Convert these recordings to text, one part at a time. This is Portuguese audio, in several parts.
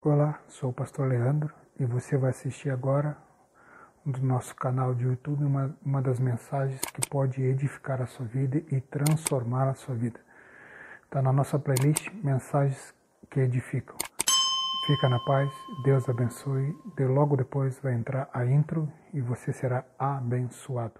Olá, sou o pastor Leandro e você vai assistir agora do nosso canal de YouTube uma, uma das mensagens que pode edificar a sua vida e transformar a sua vida. Está na nossa playlist Mensagens que Edificam. Fica na paz, Deus abençoe. De logo depois vai entrar a intro e você será abençoado.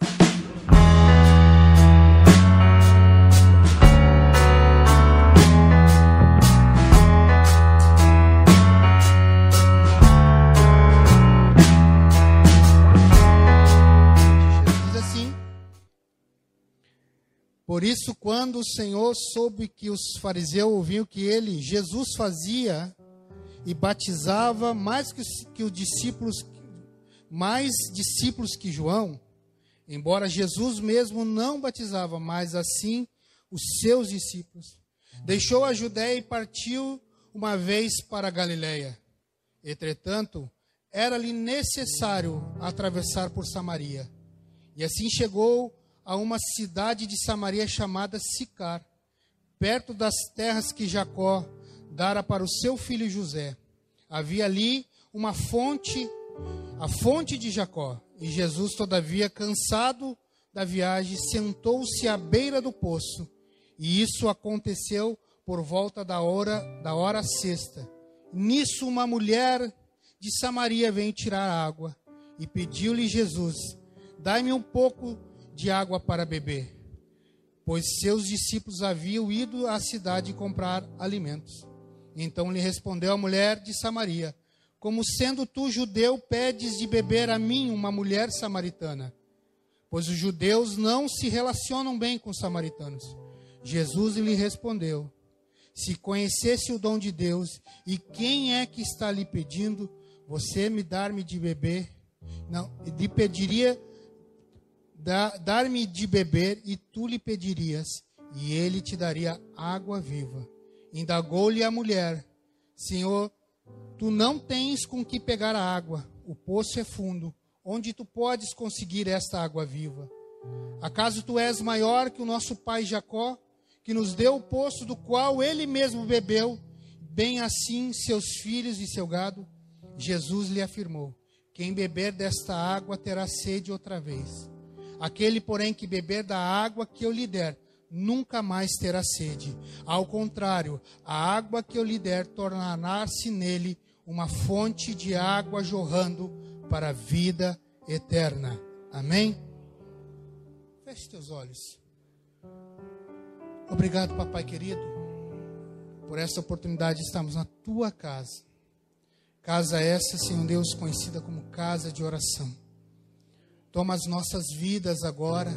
Isso, quando o Senhor soube que os fariseus ouviam que ele, Jesus, fazia e batizava mais que, que os discípulos, mais discípulos que João, embora Jesus mesmo não batizava, mas assim os seus discípulos, deixou a Judéia e partiu uma vez para a Galiléia. Entretanto, era-lhe necessário atravessar por Samaria. E assim chegou a uma cidade de Samaria chamada Sicar, perto das terras que Jacó dara para o seu filho José. Havia ali uma fonte, a fonte de Jacó. E Jesus, todavia, cansado da viagem, sentou-se à beira do poço. E isso aconteceu por volta da hora da hora sexta. Nisso uma mulher de Samaria veio tirar água e pediu-lhe Jesus: Dai-me um pouco de água para beber, pois seus discípulos haviam ido à cidade comprar alimentos. Então lhe respondeu a mulher de Samaria: Como sendo tu judeu, pedes de beber a mim, uma mulher samaritana? Pois os judeus não se relacionam bem com os samaritanos. Jesus lhe respondeu: Se conhecesse o dom de Deus e quem é que está lhe pedindo, você me dar-me de beber, não, lhe pediria dar-me de beber, e tu lhe pedirias, e ele te daria água viva. Indagou-lhe a mulher: Senhor, tu não tens com que pegar a água, o poço é fundo, onde tu podes conseguir esta água viva? Acaso tu és maior que o nosso pai Jacó, que nos deu o poço do qual ele mesmo bebeu, bem assim seus filhos e seu gado? Jesus lhe afirmou: Quem beber desta água terá sede outra vez. Aquele, porém, que beber da água que eu lhe der, nunca mais terá sede. Ao contrário, a água que eu lhe der tornará-se nele uma fonte de água jorrando para a vida eterna. Amém? Feche teus olhos. Obrigado, papai querido, por essa oportunidade de estarmos na tua casa. Casa essa, Senhor Deus, conhecida como casa de oração. Toma as nossas vidas agora.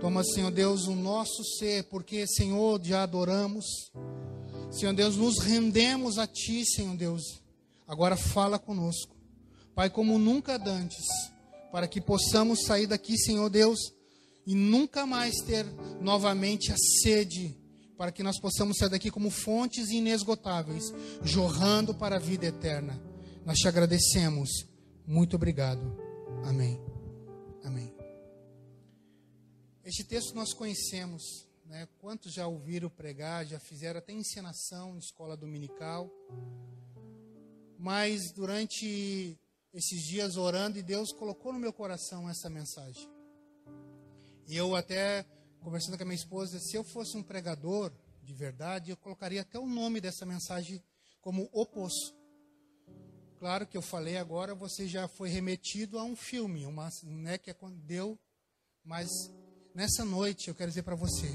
Toma, Senhor Deus, o nosso ser, porque, Senhor, já adoramos. Senhor Deus, nos rendemos a Ti, Senhor Deus. Agora fala conosco. Pai, como nunca dantes, para que possamos sair daqui, Senhor Deus, e nunca mais ter novamente a sede, para que nós possamos sair daqui como fontes inesgotáveis, jorrando para a vida eterna. Nós te agradecemos. Muito obrigado. Amém. Amém. Este texto nós conhecemos, né? Quantos já ouviram pregar, já fizeram até encenação em escola dominical. Mas durante esses dias orando, e Deus colocou no meu coração essa mensagem. E eu até conversando com a minha esposa, se eu fosse um pregador de verdade, eu colocaria até o nome dessa mensagem como O Poço. Claro que eu falei agora, você já foi remetido a um filme, uma, né, que é deu, mas nessa noite eu quero dizer para você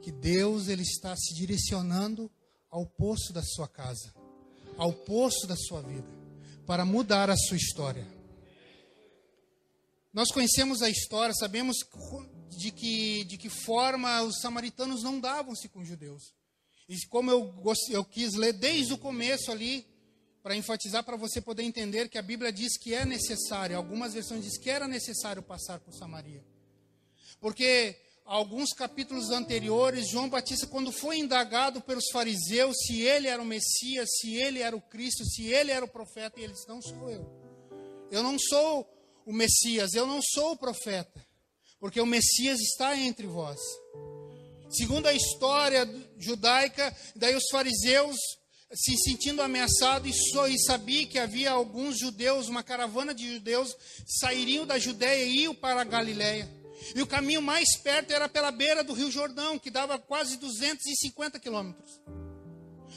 que Deus ele está se direcionando ao poço da sua casa, ao poço da sua vida, para mudar a sua história. Nós conhecemos a história, sabemos de que, de que forma os samaritanos não davam-se com os judeus. E como eu, eu quis ler desde o começo ali, para enfatizar, para você poder entender que a Bíblia diz que é necessário, algumas versões diz que era necessário passar por Samaria. Porque alguns capítulos anteriores, João Batista, quando foi indagado pelos fariseus se ele era o Messias, se ele era o Cristo, se ele era o profeta, e ele disse: Não sou eu. Eu não sou o Messias, eu não sou o profeta, porque o Messias está entre vós. Segundo a história judaica, daí os fariseus se sentindo ameaçado e, e sabia que havia alguns judeus, uma caravana de judeus, sairiam da Judéia e iam para a Galiléia. E o caminho mais perto era pela beira do Rio Jordão, que dava quase 250 quilômetros.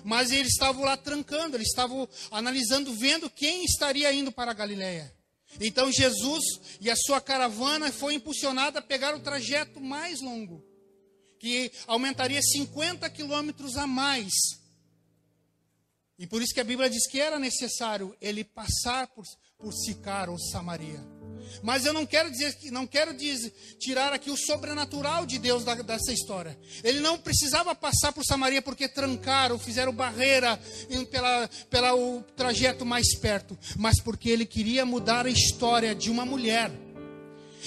Mas eles estavam lá trancando, eles estavam analisando, vendo quem estaria indo para a Galiléia. Então Jesus e a sua caravana foi impulsionada a pegar o trajeto mais longo, que aumentaria 50 quilômetros a mais e por isso que a Bíblia diz que era necessário ele passar por, por Sicar ou Samaria. Mas eu não quero dizer não quero dizer, tirar aqui o sobrenatural de Deus da, dessa história. Ele não precisava passar por Samaria porque trancaram, fizeram barreira pela, pela o trajeto mais perto, mas porque ele queria mudar a história de uma mulher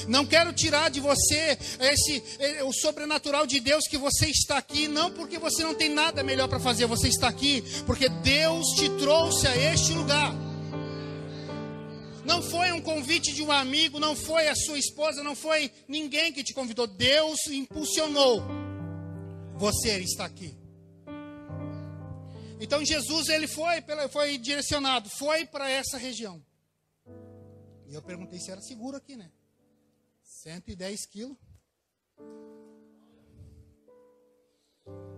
não quero tirar de você esse o sobrenatural de Deus que você está aqui, não porque você não tem nada melhor para fazer, você está aqui porque Deus te trouxe a este lugar. Não foi um convite de um amigo, não foi a sua esposa, não foi ninguém que te convidou. Deus impulsionou você está aqui. Então Jesus ele foi, foi direcionado, foi para essa região. E eu perguntei se era seguro aqui, né? 110 quilos.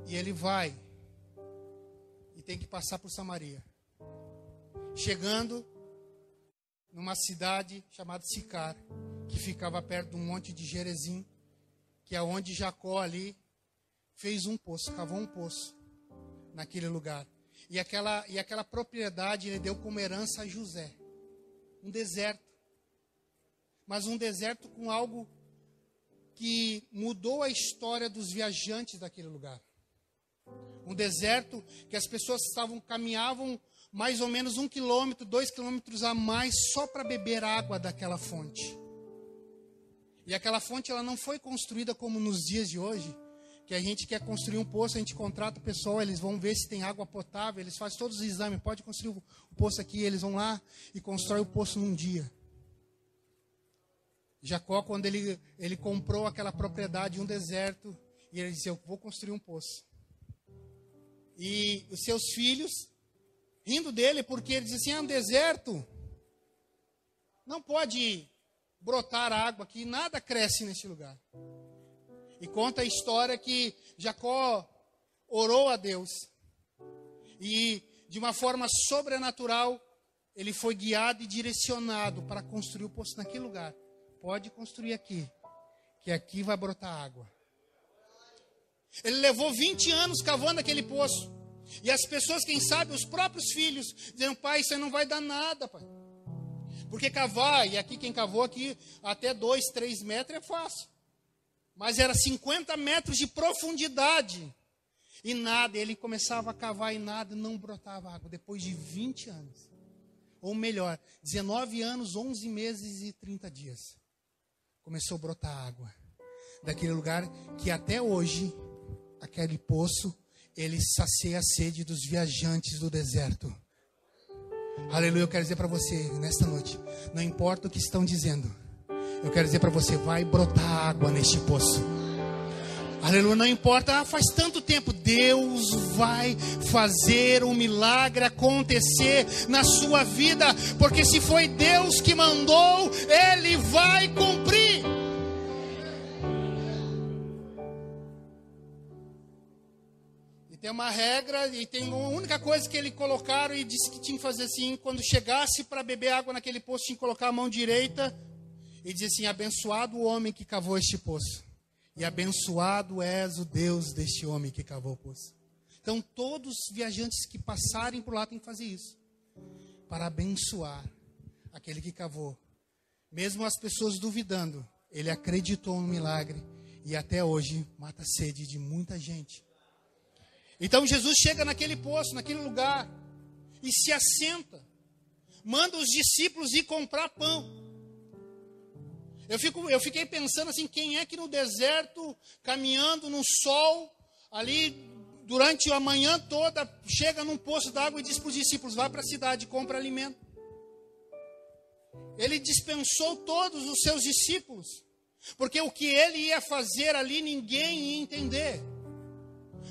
E ele vai e tem que passar por Samaria. Chegando numa cidade chamada Sicar, que ficava perto de um monte de Jerezim, que é onde Jacó ali fez um poço, cavou um poço naquele lugar. E aquela, e aquela propriedade ele deu como herança a José. Um deserto mas um deserto com algo que mudou a história dos viajantes daquele lugar. Um deserto que as pessoas estavam caminhavam mais ou menos um quilômetro, dois quilômetros a mais só para beber água daquela fonte. E aquela fonte ela não foi construída como nos dias de hoje, que a gente quer construir um poço, a gente contrata o pessoal, eles vão ver se tem água potável, eles fazem todos os exames, pode construir o poço aqui, eles vão lá e constrói o poço num dia. Jacó, quando ele, ele comprou aquela propriedade, um deserto, e ele disse: Eu vou construir um poço. E os seus filhos, rindo dele, porque ele disse assim: É um deserto, não pode brotar água aqui, nada cresce nesse lugar. E conta a história que Jacó orou a Deus, e de uma forma sobrenatural, ele foi guiado e direcionado para construir o poço naquele lugar pode construir aqui, que aqui vai brotar água. Ele levou 20 anos cavando aquele poço. E as pessoas, quem sabe, os próprios filhos, dizendo, pai, isso aí não vai dar nada, pai. Porque cavar, e aqui quem cavou aqui, até 2, 3 metros é fácil. Mas era 50 metros de profundidade. E nada, ele começava a cavar e nada, não brotava água. Depois de 20 anos. Ou melhor, 19 anos, 11 meses e 30 dias começou a brotar água. Daquele lugar que até hoje, aquele poço, ele sacia a sede dos viajantes do deserto. Aleluia, eu quero dizer para você nesta noite, não importa o que estão dizendo, eu quero dizer para você, vai brotar água neste poço. Aleluia, não importa, ah, faz tanto tempo, Deus vai fazer um milagre acontecer na sua vida, porque se foi Deus que mandou, Ele vai cumprir. E tem uma regra, e tem uma única coisa que ele colocaram e disse que tinha que fazer assim: quando chegasse para beber água naquele poço, tinha que colocar a mão direita e dizer assim: abençoado o homem que cavou este poço e abençoado és o Deus deste homem que cavou o poço. Então, todos os viajantes que passarem por lá têm que fazer isso. Para abençoar aquele que cavou. Mesmo as pessoas duvidando, ele acreditou no milagre. E até hoje mata a sede de muita gente. Então, Jesus chega naquele poço, naquele lugar. E se assenta. Manda os discípulos ir comprar pão. Eu, fico, eu fiquei pensando assim: quem é que no deserto, caminhando no sol, ali durante a manhã toda, chega num poço d'água e diz para os discípulos: vai para a cidade, compra alimento. Ele dispensou todos os seus discípulos, porque o que ele ia fazer ali ninguém ia entender,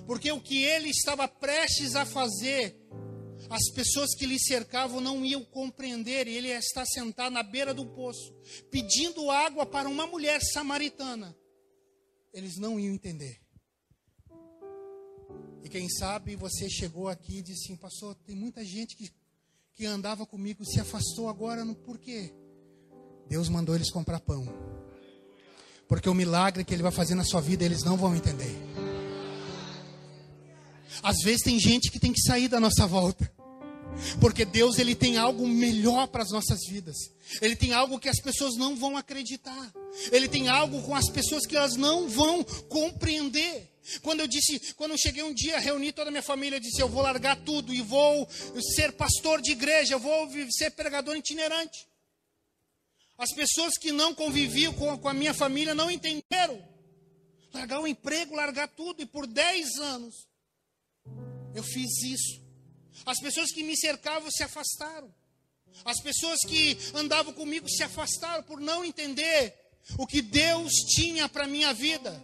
porque o que ele estava prestes a fazer as pessoas que lhe cercavam não iam compreender, e ele está sentado na beira do poço, pedindo água para uma mulher samaritana. Eles não iam entender. E quem sabe você chegou aqui e disse assim, pastor, tem muita gente que, que andava comigo se afastou agora, no por quê? Deus mandou eles comprar pão. Porque o milagre que ele vai fazer na sua vida, eles não vão entender. Às vezes tem gente que tem que sair da nossa volta. Porque Deus ele tem algo melhor para as nossas vidas. Ele tem algo que as pessoas não vão acreditar. Ele tem algo com as pessoas que elas não vão compreender. Quando eu disse, quando eu cheguei um dia, reuni toda a minha família, disse: Eu vou largar tudo e vou ser pastor de igreja, eu vou ser pregador itinerante. As pessoas que não conviviam com, com a minha família não entenderam. Largar o emprego, largar tudo, e por 10 anos eu fiz isso. As pessoas que me cercavam se afastaram. As pessoas que andavam comigo se afastaram por não entender o que Deus tinha para minha vida.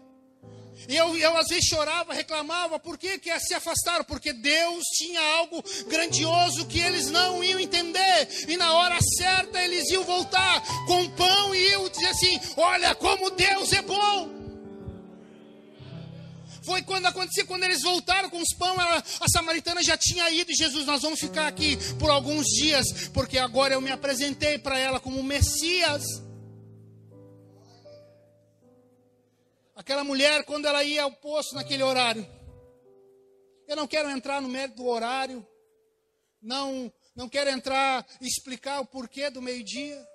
Eu, eu às vezes chorava, reclamava, por que, que se afastaram? Porque Deus tinha algo grandioso que eles não iam entender. E na hora certa eles iam voltar com pão e iam dizer assim: Olha como Deus é bom. Foi quando aconteceu, quando eles voltaram com os pão, a samaritana já tinha ido, Jesus, nós vamos ficar aqui por alguns dias, porque agora eu me apresentei para ela como Messias. Aquela mulher, quando ela ia ao poço naquele horário, eu não quero entrar no mérito do horário, não, não quero entrar e explicar o porquê do meio-dia,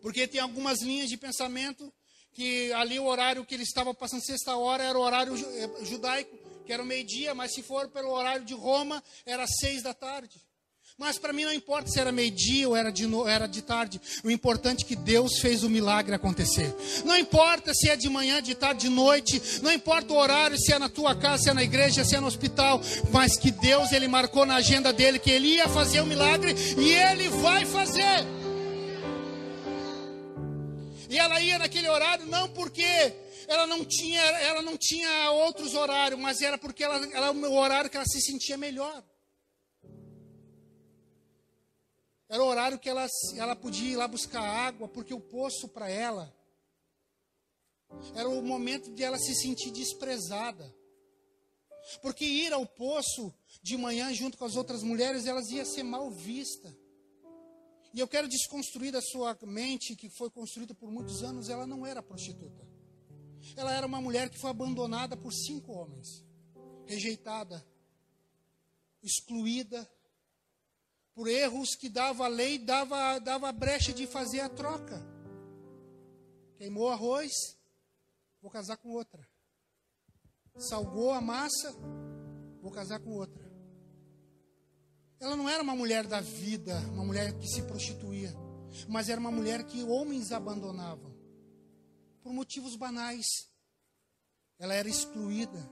porque tem algumas linhas de pensamento que ali o horário que ele estava passando sexta hora era o horário eh, judaico, que era o meio-dia, mas se for pelo horário de Roma, era seis da tarde. Mas para mim não importa se era meio-dia ou era de, no, era de tarde. O importante é que Deus fez o milagre acontecer. Não importa se é de manhã, de tarde, de noite. Não importa o horário, se é na tua casa, se é na igreja, se é no hospital. Mas que Deus, Ele marcou na agenda dele que Ele ia fazer o milagre e Ele vai fazer. E ela ia naquele horário não porque ela não tinha, ela não tinha outros horários, mas era porque ela, era o horário que ela se sentia melhor. Era o horário que ela, ela podia ir lá buscar água, porque o poço para ela era o momento de ela se sentir desprezada. Porque ir ao poço de manhã junto com as outras mulheres, elas iam ser mal vistas. E eu quero desconstruir da sua mente, que foi construída por muitos anos, ela não era prostituta. Ela era uma mulher que foi abandonada por cinco homens, rejeitada, excluída, por erros que dava a lei, dava, dava brecha de fazer a troca. Queimou arroz, vou casar com outra. Salgou a massa, vou casar com outra. Ela não era uma mulher da vida, uma mulher que se prostituía, mas era uma mulher que homens abandonavam por motivos banais. Ela era excluída.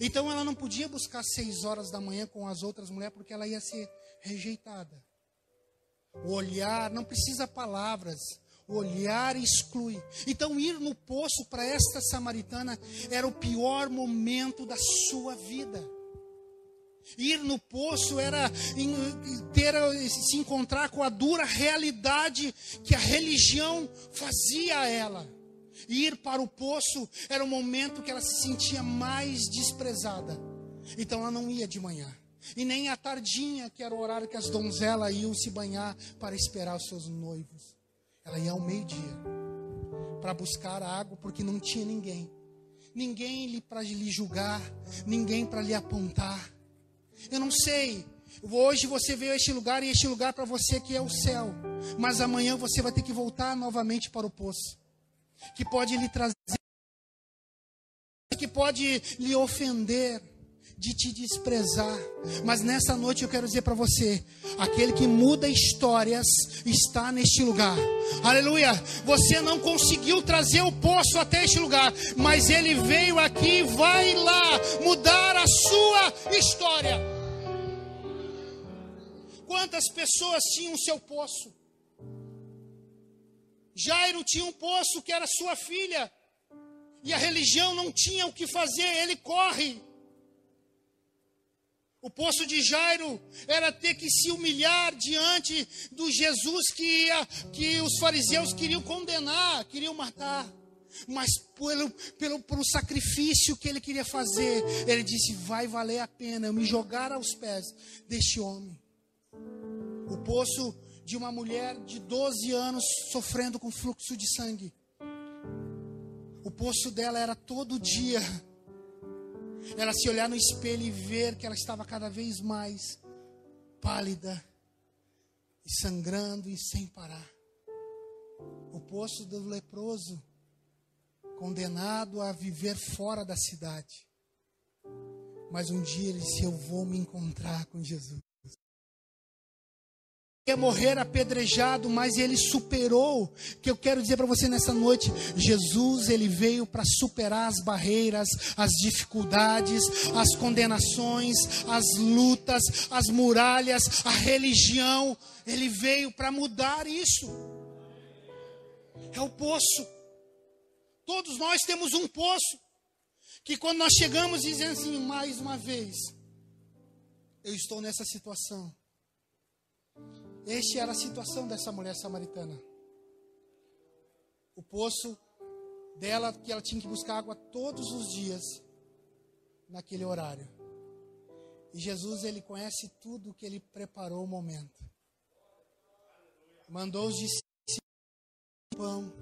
Então ela não podia buscar seis horas da manhã com as outras mulheres, porque ela ia ser rejeitada. O olhar, não precisa palavras, o olhar exclui. Então, ir no poço para esta samaritana era o pior momento da sua vida. Ir no poço era ter, se encontrar com a dura realidade que a religião fazia a ela. Ir para o poço era o momento que ela se sentia mais desprezada. Então ela não ia de manhã. E nem à tardinha, que era o horário que as donzelas iam se banhar para esperar os seus noivos. Ela ia ao meio-dia para buscar água, porque não tinha ninguém. Ninguém para lhe julgar, ninguém para lhe apontar. Eu não sei. Hoje você veio a este lugar e este lugar para você que é o céu. Mas amanhã você vai ter que voltar novamente para o poço. Que pode lhe trazer. Que pode lhe ofender de te desprezar. Mas nessa noite eu quero dizer para você: aquele que muda histórias está neste lugar. Aleluia! Você não conseguiu trazer o poço até este lugar, mas ele veio aqui, vai lá mudar a sua história. Quantas pessoas tinham seu poço? Jairo tinha um poço que era sua filha. E a religião não tinha o que fazer, ele corre O poço de Jairo era ter que se humilhar diante do Jesus que, ia, que os fariseus queriam condenar, queriam matar. Mas pelo, pelo, pelo sacrifício que ele queria fazer, ele disse: Vai valer a pena eu me jogar aos pés deste homem. O poço de uma mulher de 12 anos sofrendo com fluxo de sangue. O poço dela era todo dia ela se olhar no espelho e ver que ela estava cada vez mais pálida e sangrando e sem parar. O poço do leproso, condenado a viver fora da cidade. Mas um dia ele disse: Eu vou me encontrar com Jesus ia morrer apedrejado, mas ele superou. Que eu quero dizer para você nessa noite, Jesus ele veio para superar as barreiras, as dificuldades, as condenações, as lutas, as muralhas, a religião. Ele veio para mudar isso. É o poço. Todos nós temos um poço que quando nós chegamos dizemos assim, mais uma vez, eu estou nessa situação este era a situação dessa mulher samaritana. O poço dela, que ela tinha que buscar água todos os dias, naquele horário. E Jesus, ele conhece tudo que ele preparou o momento. Mandou os discípulos pão,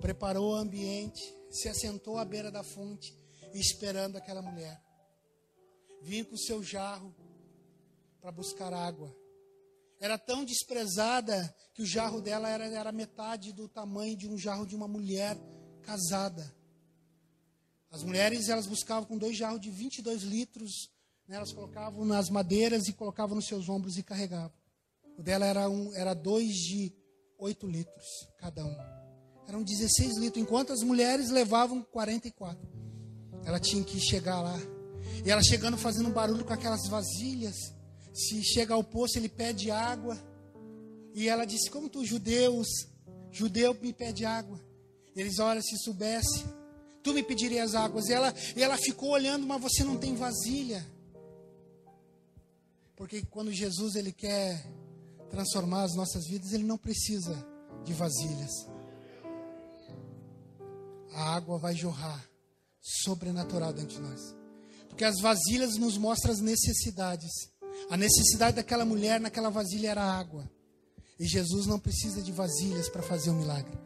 preparou o ambiente, se assentou à beira da fonte, esperando aquela mulher. Vinha com o seu jarro para buscar água era tão desprezada que o jarro dela era, era metade do tamanho de um jarro de uma mulher casada. As mulheres elas buscavam com dois jarros de 22 litros, né, elas colocavam nas madeiras e colocavam nos seus ombros e carregavam. O dela era, um, era dois de 8 litros cada um. Eram 16 litros, enquanto as mulheres levavam 44. Ela tinha que chegar lá. E ela chegando fazendo barulho com aquelas vasilhas se chega ao poço, ele pede água. E ela disse: Como tu, judeus, judeu me pede água. Eles, olha, se soubesse, tu me pedirias águas. E ela, e ela ficou olhando, mas você não tem vasilha. Porque quando Jesus ele quer transformar as nossas vidas, ele não precisa de vasilhas. A água vai jorrar sobrenatural dentro de nós. Porque as vasilhas nos mostram as necessidades. A necessidade daquela mulher naquela vasilha era água. E Jesus não precisa de vasilhas para fazer o um milagre.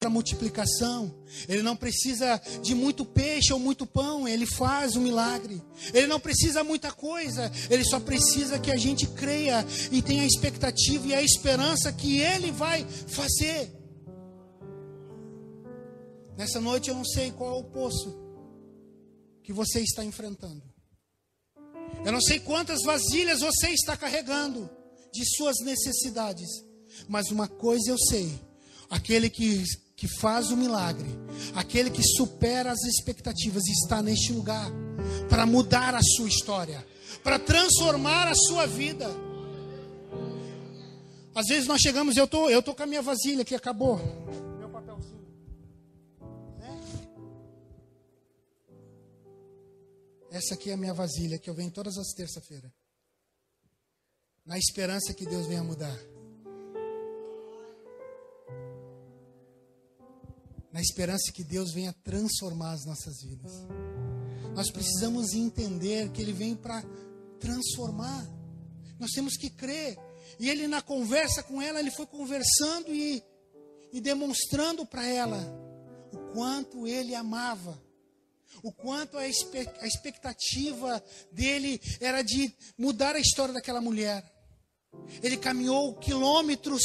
Para multiplicação, ele não precisa de muito peixe ou muito pão, ele faz o um milagre. Ele não precisa muita coisa, ele só precisa que a gente creia e tenha a expectativa e a esperança que ele vai fazer. Nessa noite eu não sei qual é o poço que você está enfrentando. Eu não sei quantas vasilhas você está carregando de suas necessidades, mas uma coisa eu sei: aquele que, que faz o milagre, aquele que supera as expectativas, está neste lugar para mudar a sua história, para transformar a sua vida. Às vezes nós chegamos, eu tô, eu tô com a minha vasilha que acabou. Essa aqui é a minha vasilha que eu venho todas as terça-feiras. Na esperança que Deus venha mudar. Na esperança que Deus venha transformar as nossas vidas. Nós precisamos entender que Ele vem para transformar. Nós temos que crer. E ele, na conversa com ela, ele foi conversando e, e demonstrando para ela o quanto ele amava o quanto a expectativa dele era de mudar a história daquela mulher. Ele caminhou quilômetros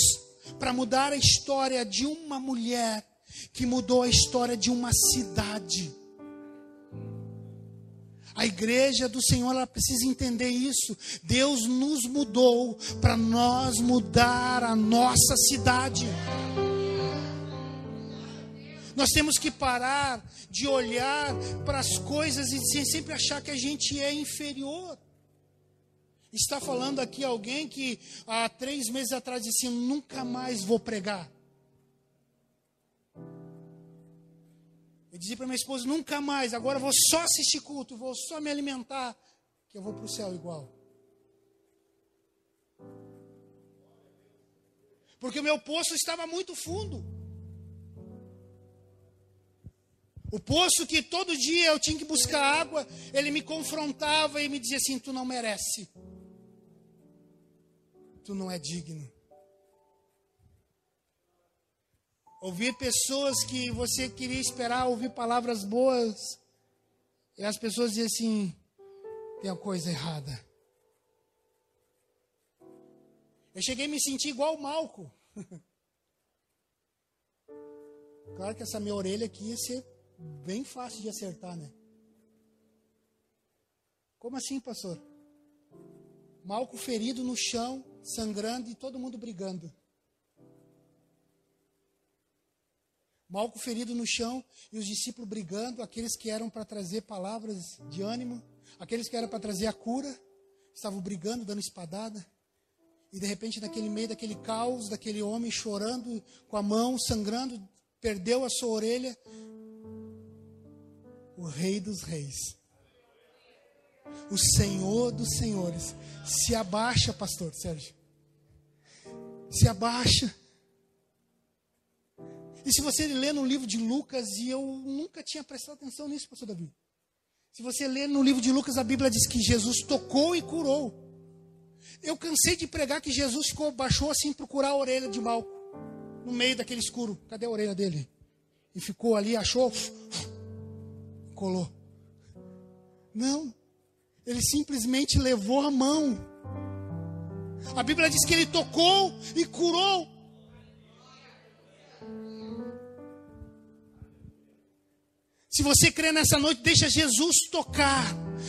para mudar a história de uma mulher que mudou a história de uma cidade. A igreja do Senhor ela precisa entender isso. Deus nos mudou para nós mudar a nossa cidade. Nós temos que parar de olhar para as coisas e sempre achar que a gente é inferior. Está falando aqui alguém que há três meses atrás disse: nunca mais vou pregar. Eu dizia para minha esposa: nunca mais, agora vou só assistir culto, vou só me alimentar que eu vou para o céu igual. Porque o meu poço estava muito fundo. O poço que todo dia eu tinha que buscar água, ele me confrontava e me dizia assim: Tu não merece. Tu não é digno. Ouvir pessoas que você queria esperar ouvir palavras boas, e as pessoas diziam assim: tem uma coisa errada. Eu cheguei a me sentir igual o Malco. claro que essa minha orelha aqui ia ser bem fácil de acertar, né? Como assim, pastor? Malco ferido no chão, sangrando e todo mundo brigando. Malco ferido no chão e os discípulos brigando, aqueles que eram para trazer palavras de ânimo, aqueles que eram para trazer a cura, estavam brigando, dando espadada. E de repente, naquele meio daquele caos, daquele homem chorando, com a mão sangrando, perdeu a sua orelha, o Rei dos Reis, o Senhor dos Senhores, se abaixa, pastor Sérgio, se abaixa. E se você ler no livro de Lucas, e eu nunca tinha prestado atenção nisso, pastor Davi. Se você ler no livro de Lucas, a Bíblia diz que Jesus tocou e curou. Eu cansei de pregar que Jesus ficou, baixou assim procurar a orelha de Malco, no meio daquele escuro. Cadê a orelha dele? E ficou ali, achou, colou. Não. Ele simplesmente levou a mão. A Bíblia diz que ele tocou e curou. Se você crê nessa noite, deixa Jesus tocar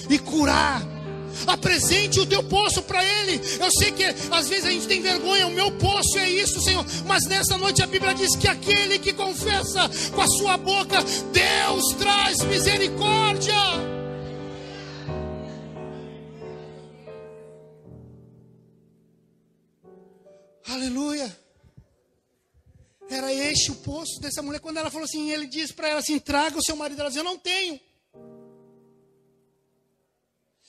e curar. Apresente o teu poço para Ele. Eu sei que às vezes a gente tem vergonha, o meu poço é isso, Senhor. Mas nessa noite a Bíblia diz que aquele que confessa com a sua boca, Deus traz misericórdia. Aleluia. Era este o poço dessa mulher. Quando ela falou assim, ele disse para ela assim: traga o seu marido. Ela disse: Eu não tenho.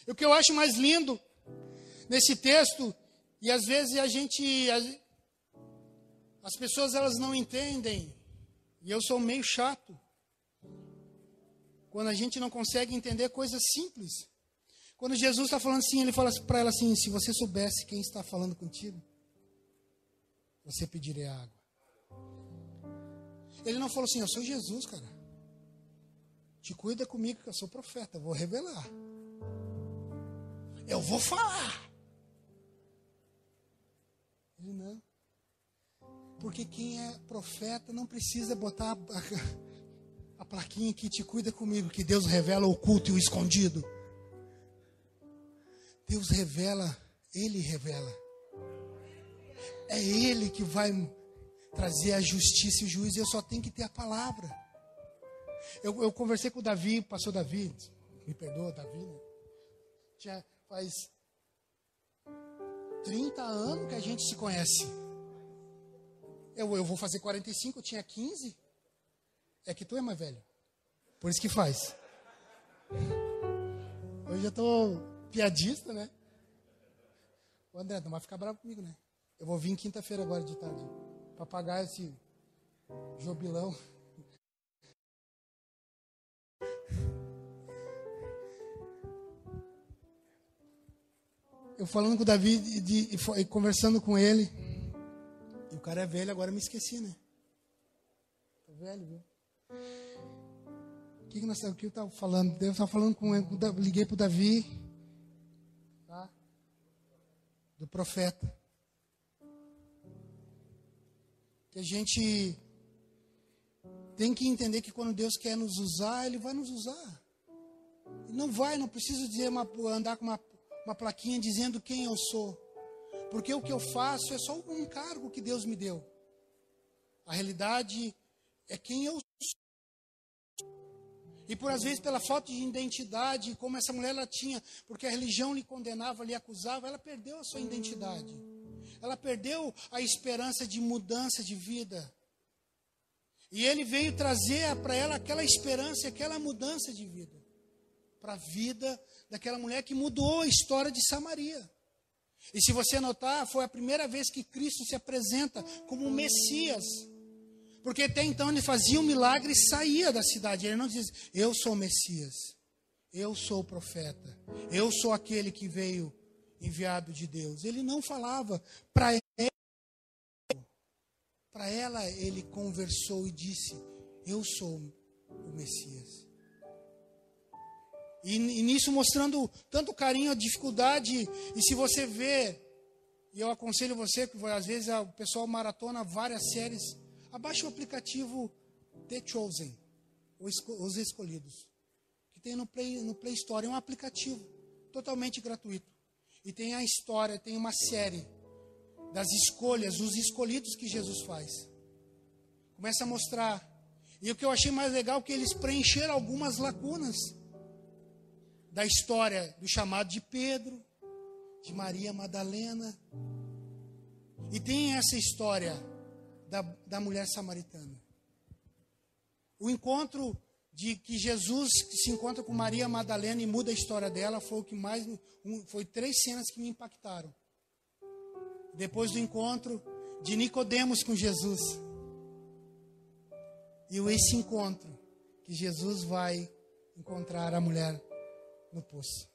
O que eu acho mais lindo nesse texto, e às vezes a gente. As pessoas elas não entendem, e eu sou meio chato, quando a gente não consegue entender coisas simples. Quando Jesus está falando assim, ele fala para ela assim: se você soubesse quem está falando contigo, você pediria água. Ele não falou assim: eu sou Jesus, cara. Te cuida comigo que eu sou profeta, vou revelar. Eu vou falar. Ele não. Porque quem é profeta não precisa botar a, a, plaquinha que te cuida comigo, que Deus revela o oculto e o escondido. Deus revela, Ele revela. É Ele que vai trazer a justiça e o juízo. Eu só tenho que ter a palavra. Eu, eu conversei com o Davi, pastor Davi, me perdoa, Davi, né? Já faz 30 anos que a gente se conhece. Eu, eu vou fazer 45, eu tinha 15. É que tu é mais velho. Por isso que faz. Hoje eu tô piadista, né? O André, não vai ficar bravo comigo, né? Eu vou vir quinta-feira agora de tarde. Para pagar esse jobilão. Eu falando com o Davi de, e conversando com ele. E o cara é velho, agora me esqueci, né? Tá velho, viu? O que, que nós o que eu estava falando? Eu estava falando com ele, liguei para o Davi, tá? do profeta. Que a gente tem que entender que quando Deus quer nos usar, Ele vai nos usar. não vai, não precisa dizer uma, andar com uma uma plaquinha dizendo quem eu sou. Porque o que eu faço é só um encargo que Deus me deu. A realidade é quem eu sou. E por às vezes pela falta de identidade, como essa mulher ela tinha, porque a religião lhe condenava, lhe acusava, ela perdeu a sua identidade. Ela perdeu a esperança de mudança de vida. E ele veio trazer para ela aquela esperança, aquela mudança de vida. Para a vida daquela mulher que mudou a história de Samaria. E se você notar, foi a primeira vez que Cristo se apresenta como um Messias. Porque até então ele fazia um milagre e saía da cidade. Ele não dizia, eu sou o Messias, eu sou o profeta, eu sou aquele que veio enviado de Deus. Ele não falava para ela. Para ela, ele conversou e disse: Eu sou o Messias. E, e nisso mostrando tanto carinho, dificuldade. E se você vê, e eu aconselho você, que às vezes o pessoal maratona várias séries, abaixe o aplicativo The Chosen, Os Escolhidos, que tem no Play, no Play Store. É um aplicativo totalmente gratuito. E tem a história, tem uma série das escolhas, os escolhidos que Jesus faz. Começa a mostrar. E o que eu achei mais legal é que eles preencheram algumas lacunas da história do chamado de Pedro, de Maria Madalena. E tem essa história da, da mulher samaritana. O encontro de que Jesus se encontra com Maria Madalena e muda a história dela foi o que mais um, foi três cenas que me impactaram. Depois do encontro de Nicodemos com Jesus. E esse encontro que Jesus vai encontrar a mulher no poço.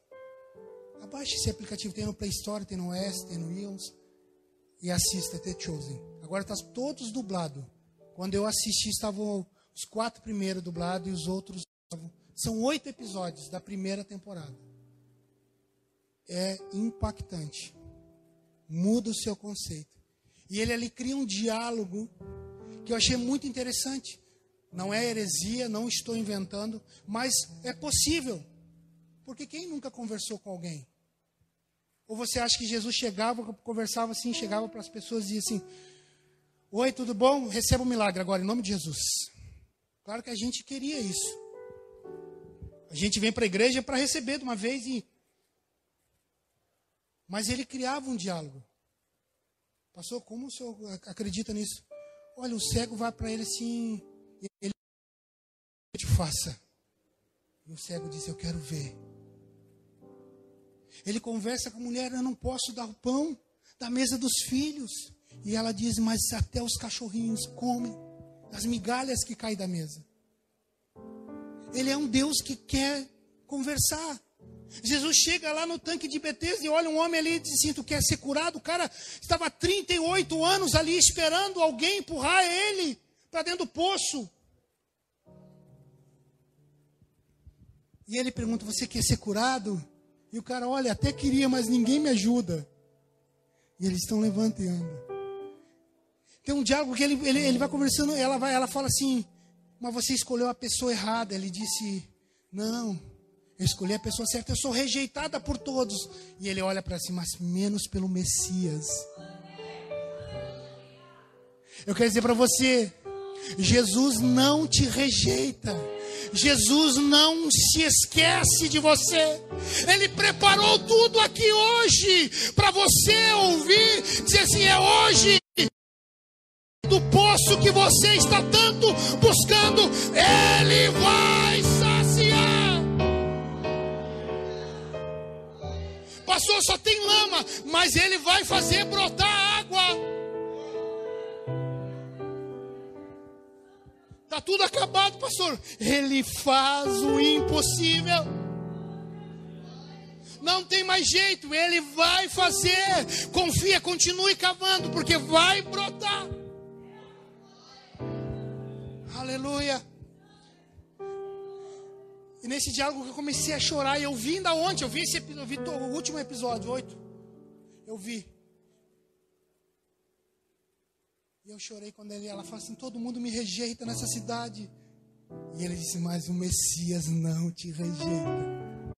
Abaixe esse aplicativo, tem no Play Store, tem no S, tem no iOS. E assista The Chosen. Agora está todos dublados. Quando eu assisti, estavam os quatro primeiros dublados e os outros. São oito episódios da primeira temporada. É impactante. Muda o seu conceito. E ele ali cria um diálogo que eu achei muito interessante. Não é heresia, não estou inventando, mas é possível. Porque quem nunca conversou com alguém? Ou você acha que Jesus chegava, conversava assim, chegava para as pessoas e dizia assim: Oi, tudo bom? Receba um milagre agora, em nome de Jesus. Claro que a gente queria isso. A gente vem para a igreja para receber de uma vez e. Mas ele criava um diálogo. Pastor, como o senhor acredita nisso? Olha, o cego vai para ele assim, ele te faça. E o cego diz: Eu quero ver. Ele conversa com a mulher: Eu não posso dar o pão da mesa dos filhos. E ela diz: Mas até os cachorrinhos comem as migalhas que caem da mesa. Ele é um Deus que quer conversar. Jesus chega lá no tanque de Betesda e olha um homem ali e diz assim, tu quer ser curado? O cara estava 38 anos ali esperando alguém empurrar ele para dentro do poço. E ele pergunta, você quer ser curado? E o cara, olha, até queria, mas ninguém me ajuda. E eles estão levantando. Tem um diálogo que ele, ele, ele vai conversando, ela, vai, ela fala assim, mas você escolheu a pessoa errada. Ele disse, não, eu escolhi a pessoa certa, eu sou rejeitada por todos. E ele olha para si, mas menos pelo Messias. Eu quero dizer para você, Jesus não te rejeita. Jesus não se esquece de você. Ele preparou tudo aqui hoje para você ouvir, dizer assim: é hoje do poço que você está tanto buscando, Ele vai saciar. Pastor, só tem lama, mas Ele vai fazer brotar água. Está tudo acabado, pastor. Ele faz o impossível. Não tem mais jeito, ele vai fazer. Confia, continue cavando, porque vai brotar. Aleluia. E nesse diálogo eu comecei a chorar. E eu vi ainda ontem, eu vi, esse, eu vi o último episódio, oito. Eu vi. E eu chorei quando ele, ela falou assim: todo mundo me rejeita nessa cidade. E ele disse: Mas o Messias não te rejeita.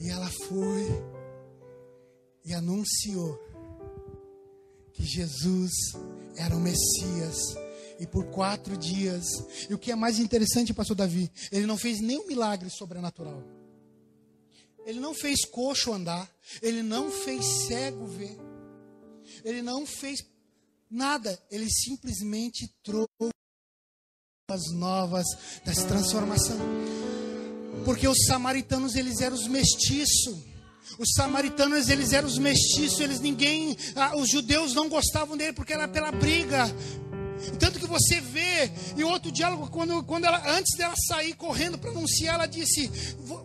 E ela foi e anunciou que Jesus era o Messias e por quatro dias. E o que é mais interessante, pastor Davi, ele não fez nenhum milagre sobrenatural. Ele não fez coxo andar, ele não fez cego ver, ele não fez nada, ele simplesmente trouxe as novas das transformação. Porque os samaritanos, eles eram os mestiços. Os samaritanos, eles eram os mestiços, eles ninguém, ah, os judeus não gostavam dele porque era pela briga, tanto que você vê, e outro diálogo, quando, quando ela, antes dela sair correndo para anunciar, ela disse: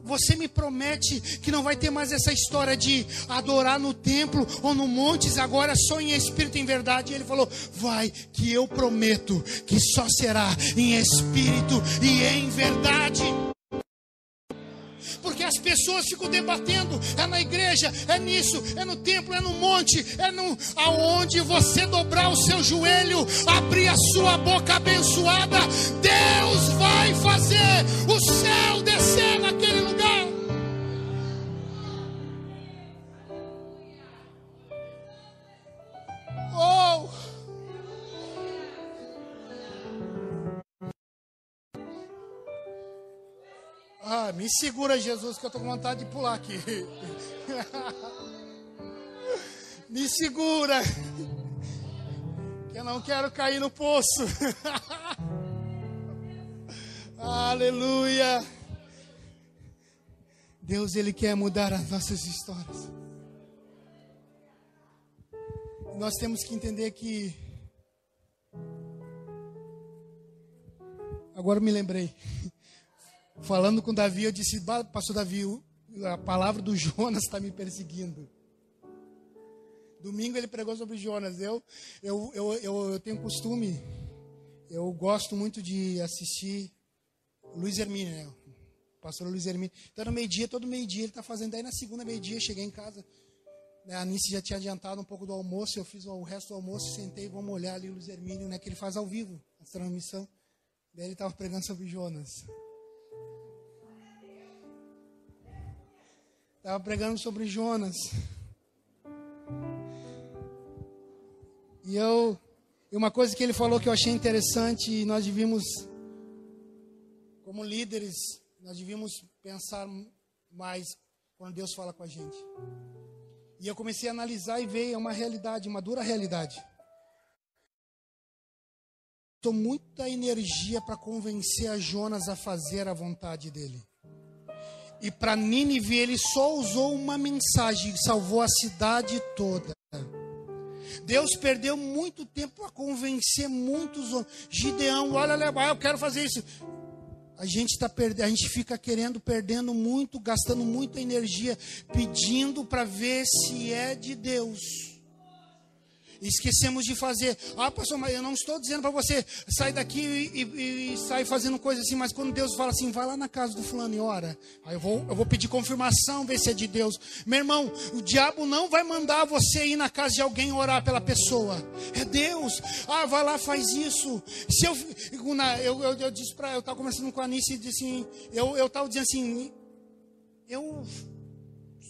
Você me promete que não vai ter mais essa história de adorar no templo ou no montes, agora só em espírito e em verdade. E ele falou: Vai, que eu prometo que só será em espírito e em verdade porque as pessoas ficam debatendo, é na igreja, é nisso, é no templo, é no monte, é no aonde você dobrar o seu joelho, abrir a sua boca abençoada, Deus vai fazer o céu descer naquele Me segura, Jesus, que eu tô com vontade de pular aqui. me segura. Que eu não quero cair no poço. Aleluia. Deus, Ele quer mudar as nossas histórias. Nós temos que entender que. Agora me lembrei falando com Davi, eu disse, pastor Davi, a palavra do Jonas está me perseguindo. Domingo ele pregou sobre Jonas. Eu, eu, eu, eu, eu tenho costume, eu gosto muito de assistir Luiz Hermínio, né? pastor Luiz Hermínio. Então, no meio-dia, todo meio-dia ele está fazendo. Aí, na segunda meio-dia, cheguei em casa. Né, a Anice já tinha adiantado um pouco do almoço. Eu fiz o resto do almoço, sentei, vamos olhar ali o Luiz Hermínio, né, que ele faz ao vivo, a transmissão. Daí ele estava pregando sobre Jonas. Estava pregando sobre Jonas. E eu, e uma coisa que ele falou que eu achei interessante, e nós devíamos, como líderes, nós devíamos pensar mais quando Deus fala com a gente. E eu comecei a analisar e ver, é uma realidade, uma dura realidade. Estou muita energia para convencer a Jonas a fazer a vontade dele. E para Nínive ele só usou uma mensagem, salvou a cidade toda. Deus perdeu muito tempo a convencer muitos homens. Gideão, olha, eu quero fazer isso. A gente está perdendo, a gente fica querendo, perdendo muito, gastando muita energia, pedindo para ver se é de Deus. Esquecemos de fazer. Ah, pastor, mas eu não estou dizendo para você sair daqui e, e, e, sair fazendo coisa assim, mas quando Deus fala assim, vai lá na casa do fulano e ora. Aí eu vou, eu vou pedir confirmação, ver se é de Deus. Meu irmão, o diabo não vai mandar você ir na casa de alguém orar pela pessoa. É Deus. Ah, vai lá, faz isso. Se eu, eu, eu, eu disse para eu estava conversando com a Anice e disse assim, eu estava dizendo assim, eu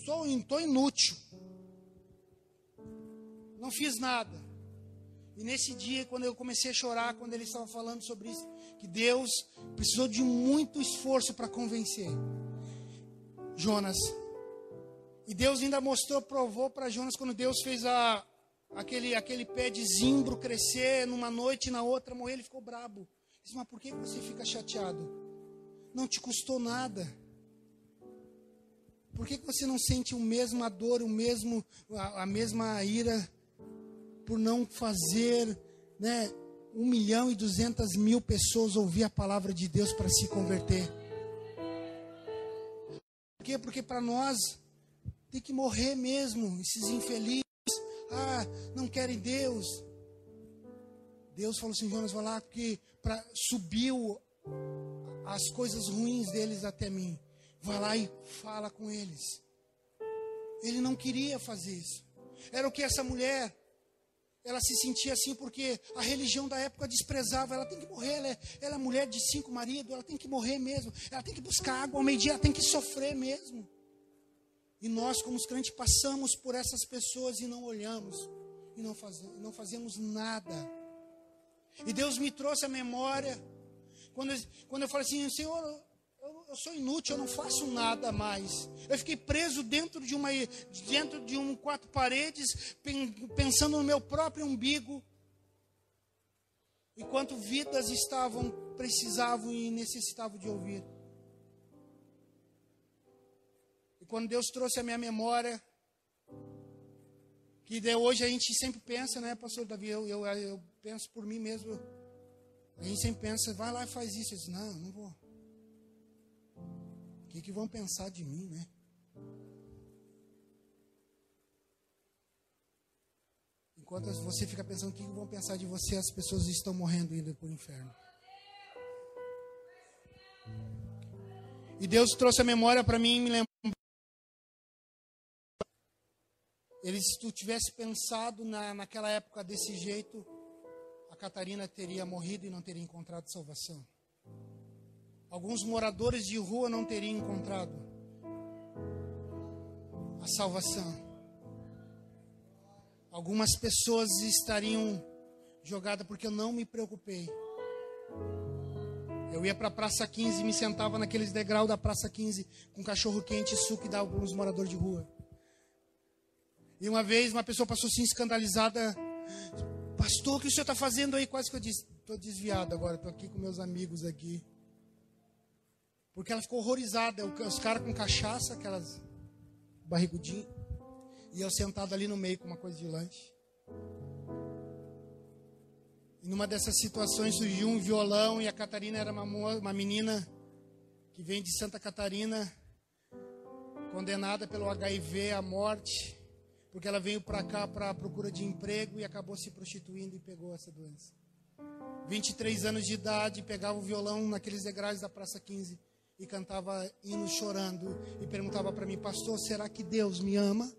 sou, estou inútil. Não fiz nada. E nesse dia, quando eu comecei a chorar, quando ele estava falando sobre isso, que Deus precisou de muito esforço para convencer Jonas. E Deus ainda mostrou, provou para Jonas quando Deus fez a, aquele, aquele pé de zimbro crescer numa noite e na outra morrer, ele ficou brabo. Disse, mas por que você fica chateado? Não te custou nada. Por que você não sente o mesma dor, o mesmo, a, a mesma ira por não fazer, né, um milhão e duzentas mil pessoas ouvir a palavra de Deus para se converter. Por quê? Porque para nós tem que morrer mesmo, esses infelizes. Ah, não querem Deus. Deus falou assim, Jonas, vai lá que para subiu as coisas ruins deles até mim. Vai lá e fala com eles. Ele não queria fazer isso. Era o que essa mulher ela se sentia assim porque a religião da época desprezava. Ela tem que morrer, ela é, ela é mulher de cinco maridos, ela tem que morrer mesmo. Ela tem que buscar água ao meio-dia, ela tem que sofrer mesmo. E nós, como os crentes, passamos por essas pessoas e não olhamos, e não, faz, não fazemos nada. E Deus me trouxe a memória, quando, quando eu falei assim, Senhor, eu sou inútil, eu não faço nada mais. Eu fiquei preso dentro de uma dentro de um quatro paredes, pensando no meu próprio umbigo. Enquanto vidas estavam precisavam e necessitavam de ouvir. quando Deus trouxe a minha memória, que hoje a gente sempre pensa, né, pastor Davi? Eu, eu, eu penso por mim mesmo. A gente sempre pensa, vai lá e faz isso. Eu disse, não, não vou. Que, que vão pensar de mim, né? Enquanto você fica pensando o que vão pensar de você, as pessoas estão morrendo indo para o inferno. E Deus trouxe a memória para mim e me lembrou. Ele, se tu tivesse pensado na, naquela época desse jeito, a Catarina teria morrido e não teria encontrado salvação. Alguns moradores de rua não teriam encontrado a salvação. Algumas pessoas estariam jogadas porque eu não me preocupei. Eu ia para a Praça 15 e me sentava naqueles degraus da Praça 15 com cachorro quente e suco e dava para moradores de rua. E uma vez uma pessoa passou assim escandalizada: Pastor, o que o senhor está fazendo aí? Quase que eu disse: Estou desviado agora, estou aqui com meus amigos aqui. Porque ela ficou horrorizada. Os caras com cachaça, aquelas barrigudinhas. E eu sentado ali no meio com uma coisa de lanche. E numa dessas situações surgiu um violão e a Catarina era uma, uma menina que vem de Santa Catarina, condenada pelo HIV à morte, porque ela veio para cá para procura de emprego e acabou se prostituindo e pegou essa doença. 23 anos de idade, pegava o violão naqueles degraus da Praça 15 e cantava hino chorando e perguntava para mim, pastor, será que Deus me ama?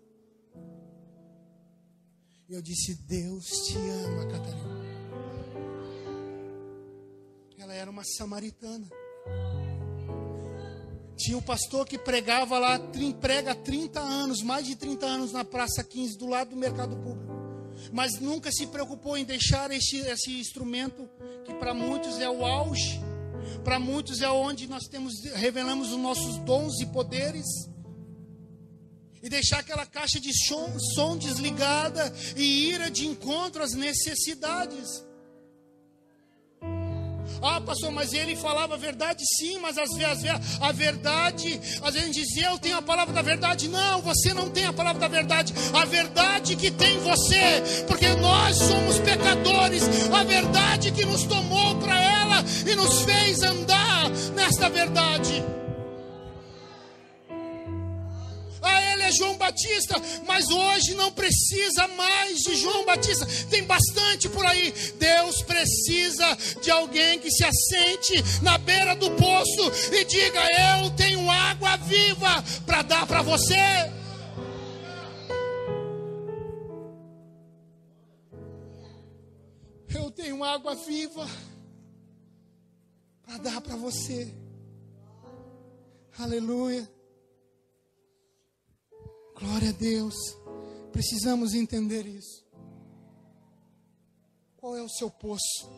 E eu disse: Deus te ama, Catarina. Ela era uma samaritana. Tinha um pastor que pregava lá, prega há 30 anos, mais de 30 anos na Praça 15, do lado do mercado público. Mas nunca se preocupou em deixar esse, esse instrumento, que para muitos é o auge, para muitos é onde nós temos, revelamos os nossos dons e poderes e deixar aquela caixa de som, som desligada e ir de encontro às necessidades. Ah, pastor, mas ele falava a verdade, sim, mas às vezes a verdade, às vezes dizia, eu tenho a palavra da verdade. Não, você não tem a palavra da verdade. A verdade que tem você, porque nós somos pecadores. A verdade que nos tomou para ela e nos fez andar nesta verdade. É João Batista, mas hoje não precisa mais de João Batista, tem bastante por aí. Deus precisa de alguém que se assente na beira do poço e diga: Eu tenho água viva para dar para você. Eu tenho água viva para dar para você. Aleluia. Glória a Deus. Precisamos entender isso. Qual é o seu poço?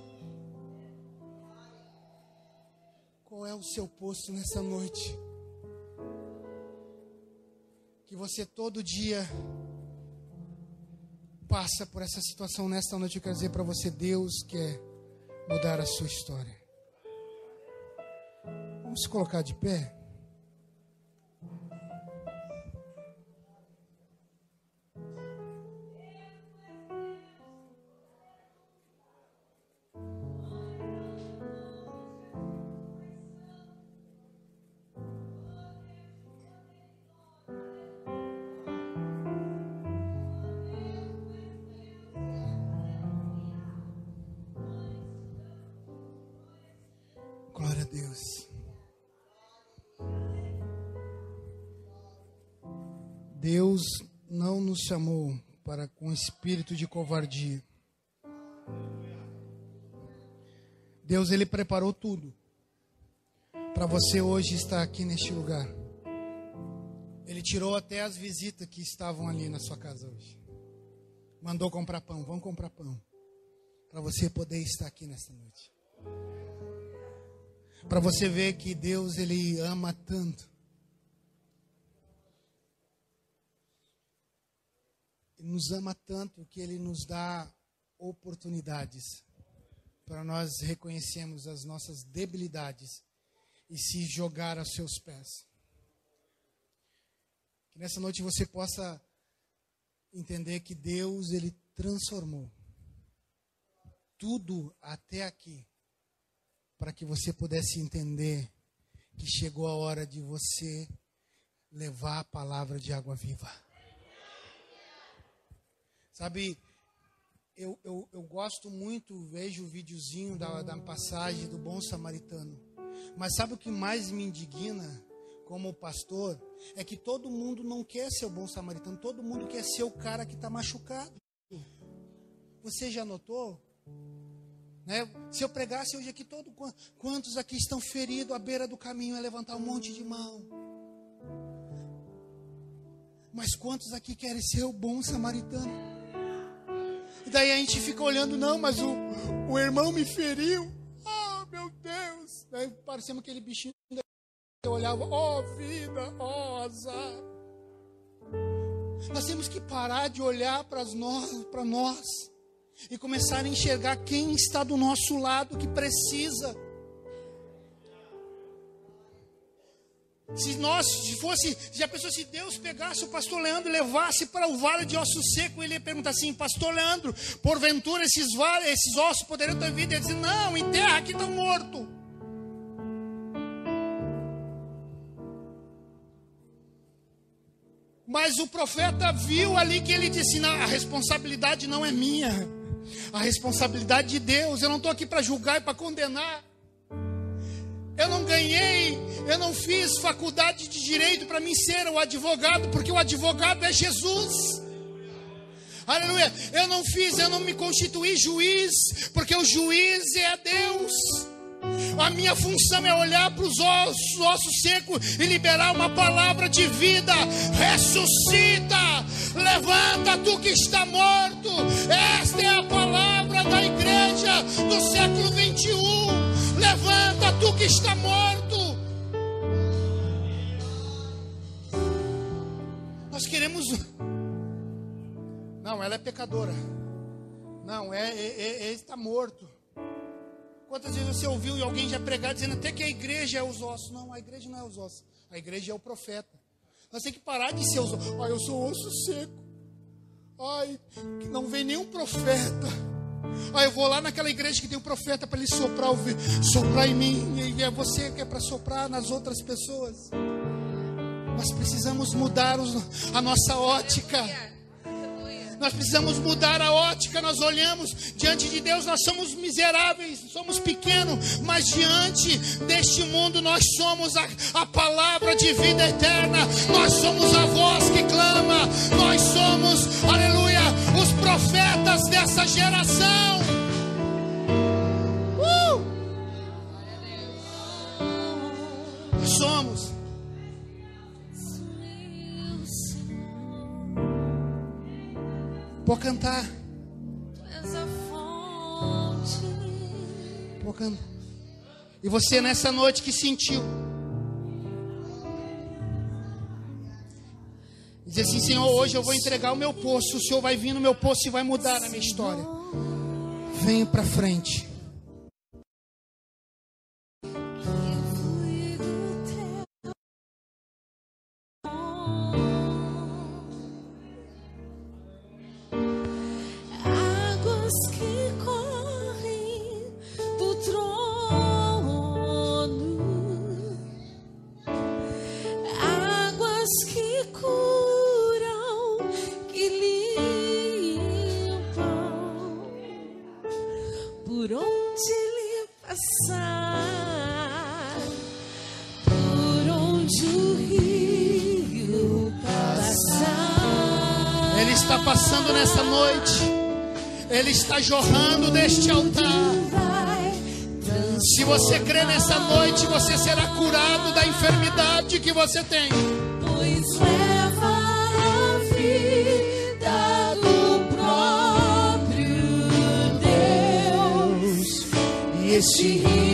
Qual é o seu poço nessa noite? Que você todo dia passa por essa situação nesta noite. Eu quero dizer para você: Deus quer mudar a sua história. Vamos se colocar de pé. Chamou para com espírito de covardia. Deus ele preparou tudo para você hoje estar aqui neste lugar. Ele tirou até as visitas que estavam ali na sua casa hoje. Mandou comprar pão, vão comprar pão. Para você poder estar aqui nesta noite. Para você ver que Deus ele ama tanto Ele nos ama tanto que ele nos dá oportunidades para nós reconhecermos as nossas debilidades e se jogar aos seus pés. Que nessa noite você possa entender que Deus, Ele transformou tudo até aqui, para que você pudesse entender que chegou a hora de você levar a palavra de água viva. Sabe, eu, eu, eu gosto muito, vejo o videozinho da, da passagem do bom samaritano. Mas sabe o que mais me indigna como pastor? É que todo mundo não quer ser o bom samaritano, todo mundo quer ser o cara que está machucado. Você já notou? Né? Se eu pregasse hoje aqui, todo, quantos aqui estão feridos à beira do caminho, é levantar um monte de mão. Mas quantos aqui querem ser o bom samaritano? E daí a gente fica olhando, não, mas o, o irmão me feriu. Oh, meu Deus. Daí parecemos aquele bichinho eu olhava, oh, vida, ó oh, azar. Nós temos que parar de olhar para nós, para nós e começar a enxergar quem está do nosso lado que precisa. Se nós, se fosse, se a pessoa, se Deus pegasse o pastor Leandro e levasse para o vale de ossos secos, ele ia perguntar assim: Pastor Leandro, porventura esses, vale, esses ossos poderiam ter vida? Ele dizer: Não, em terra aqui estão mortos. Mas o profeta viu ali que ele disse: não, a responsabilidade não é minha, a responsabilidade de Deus. Eu não estou aqui para julgar e para condenar. Eu não ganhei, eu não fiz faculdade de direito para mim ser o advogado, porque o advogado é Jesus. Aleluia. Eu não fiz, eu não me constituí juiz, porque o juiz é Deus. A minha função é olhar para os ossos, ossos secos e liberar uma palavra de vida. Ressuscita, levanta tu que está morto. Esta é a palavra da igreja do século 21. Levanta tu que está morto. Nós queremos. Não, ela é pecadora. Não, é, é, é, é está morto. Quantas vezes você ouviu alguém já pregar dizendo até que a igreja é os ossos? Não, a igreja não é os ossos. A igreja é o profeta. Nós temos que parar de ser os ossos. Ai, eu sou osso seco. Ai, não vem nenhum profeta. Ai, eu vou lá naquela igreja que tem um profeta para ele soprar, soprar em mim. E é você que é para soprar nas outras pessoas. Nós precisamos mudar os, a nossa ótica. Nós precisamos mudar a ótica. Nós olhamos diante de Deus, nós somos miseráveis, somos pequenos, mas diante deste mundo nós somos a, a palavra de vida eterna. Nós somos a voz que clama. Nós somos, aleluia, os profetas dessa geração. Uh! Somos. Pode cantar. Pode cantar. E você nessa noite que sentiu. Dizer assim, Senhor, hoje eu vou entregar o meu poço. O Senhor vai vir no meu poço e vai mudar a minha história. Venha para frente. Jorrando deste altar. Se você crê nessa noite, você será curado da enfermidade que você tem. Pois leva a vida do próprio Deus. E este rio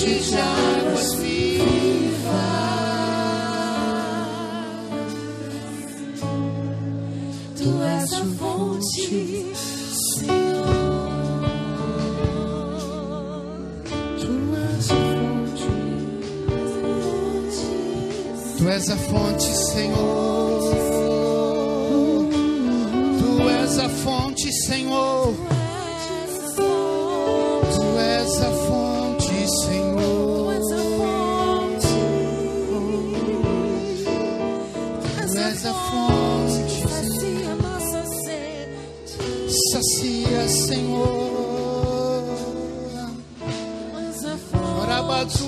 fonte de águas vivas. Tu és a fonte, Senhor. Tu és a fonte. Tu és a fonte, Senhor. Tu és a fonte, Senhor.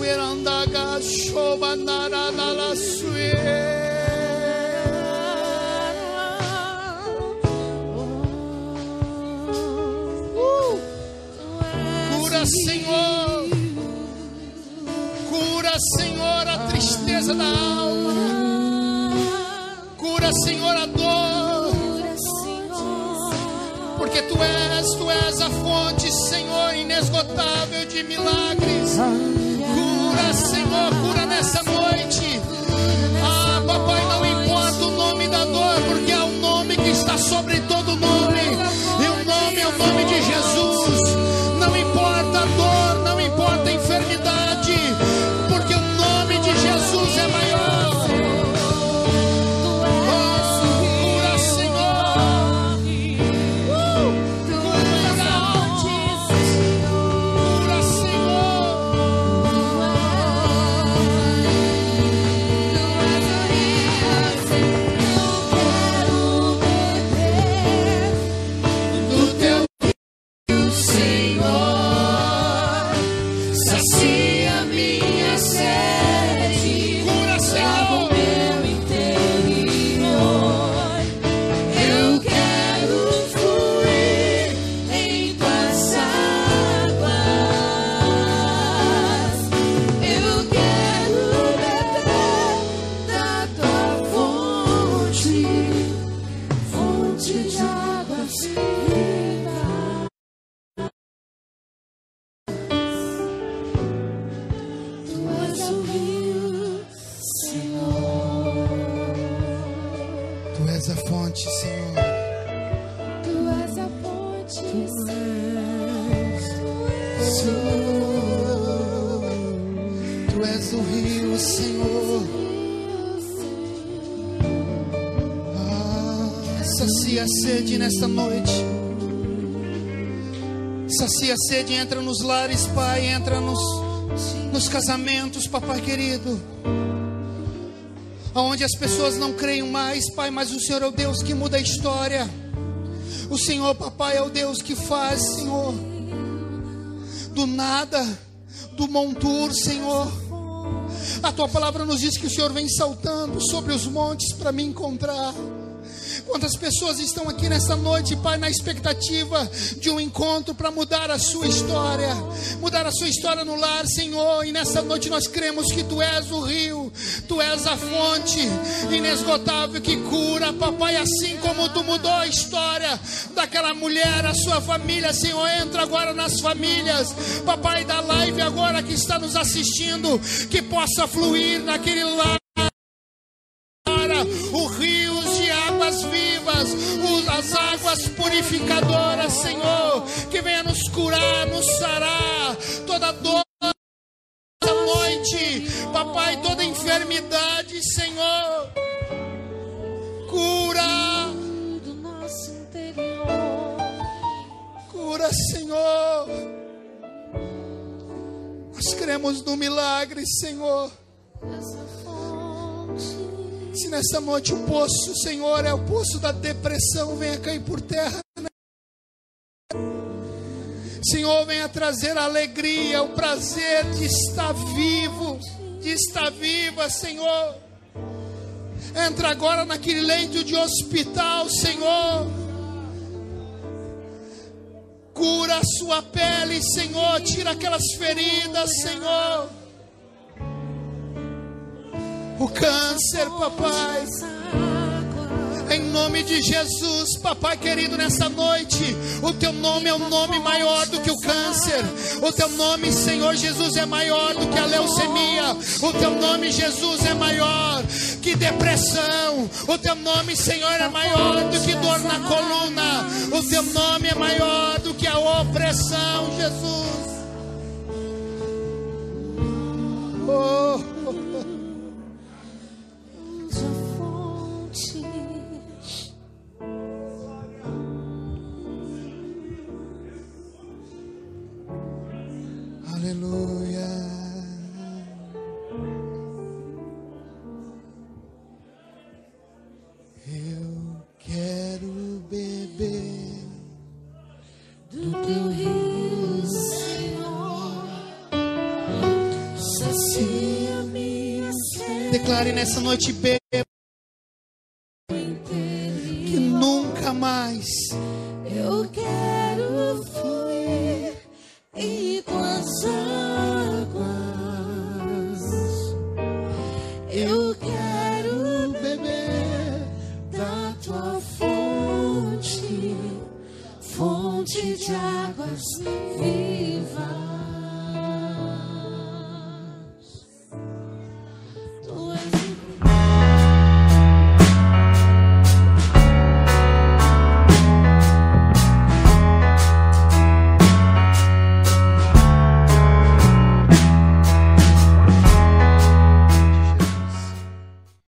Rabatsuerandaga shobanarana Cura, Senhor. Cura, Senhor, a tristeza da alma. Cura, Senhor, a dor. Porque tu és, tu és a fonte, Senhor, inesgotável de milagres. Sobre todo nome. E o nome é o nome de Jesus. Nesta noite. Sacia a sede, entra nos lares, Pai, entra nos, nos casamentos, Papai querido. Aonde as pessoas não creem mais, Pai, mas o Senhor é o Deus que muda a história. O Senhor, Papai, é o Deus que faz, Senhor. Do nada, do montur, Senhor. A tua palavra nos diz que o Senhor vem saltando sobre os montes para me encontrar. Quantas pessoas estão aqui nessa noite, Pai, na expectativa de um encontro para mudar a sua história, mudar a sua história no lar, Senhor. E nessa noite nós cremos que Tu és o rio, Tu és a fonte inesgotável que cura, Papai. Assim como Tu mudou a história daquela mulher, a sua família, Senhor, entra agora nas famílias, Papai, da live agora que está nos assistindo, que possa fluir naquele lar águas purificadoras, Senhor, que venha nos curar, nos sarar toda dor da noite, papai, toda enfermidade, Senhor, cura, do nosso interior. cura, Senhor. Nós cremos no milagre, Senhor. Essa fonte. Se nessa noite o poço, Senhor, é o poço da depressão, venha cair por terra. Senhor, venha trazer a alegria, o prazer de estar vivo, de estar viva, Senhor. Entra agora naquele leito de hospital, Senhor. Cura a sua pele, Senhor. Tira aquelas feridas, Senhor. O câncer, papai. Em nome de Jesus, papai querido, nessa noite, o teu nome é um nome maior do que o câncer. O teu nome, Senhor Jesus, é maior do que a leucemia. O teu nome, Jesus, é maior que depressão. O teu nome, Senhor, é maior do que dor na coluna. O teu nome é maior do que a opressão, Jesus. Oh, nessa noite beba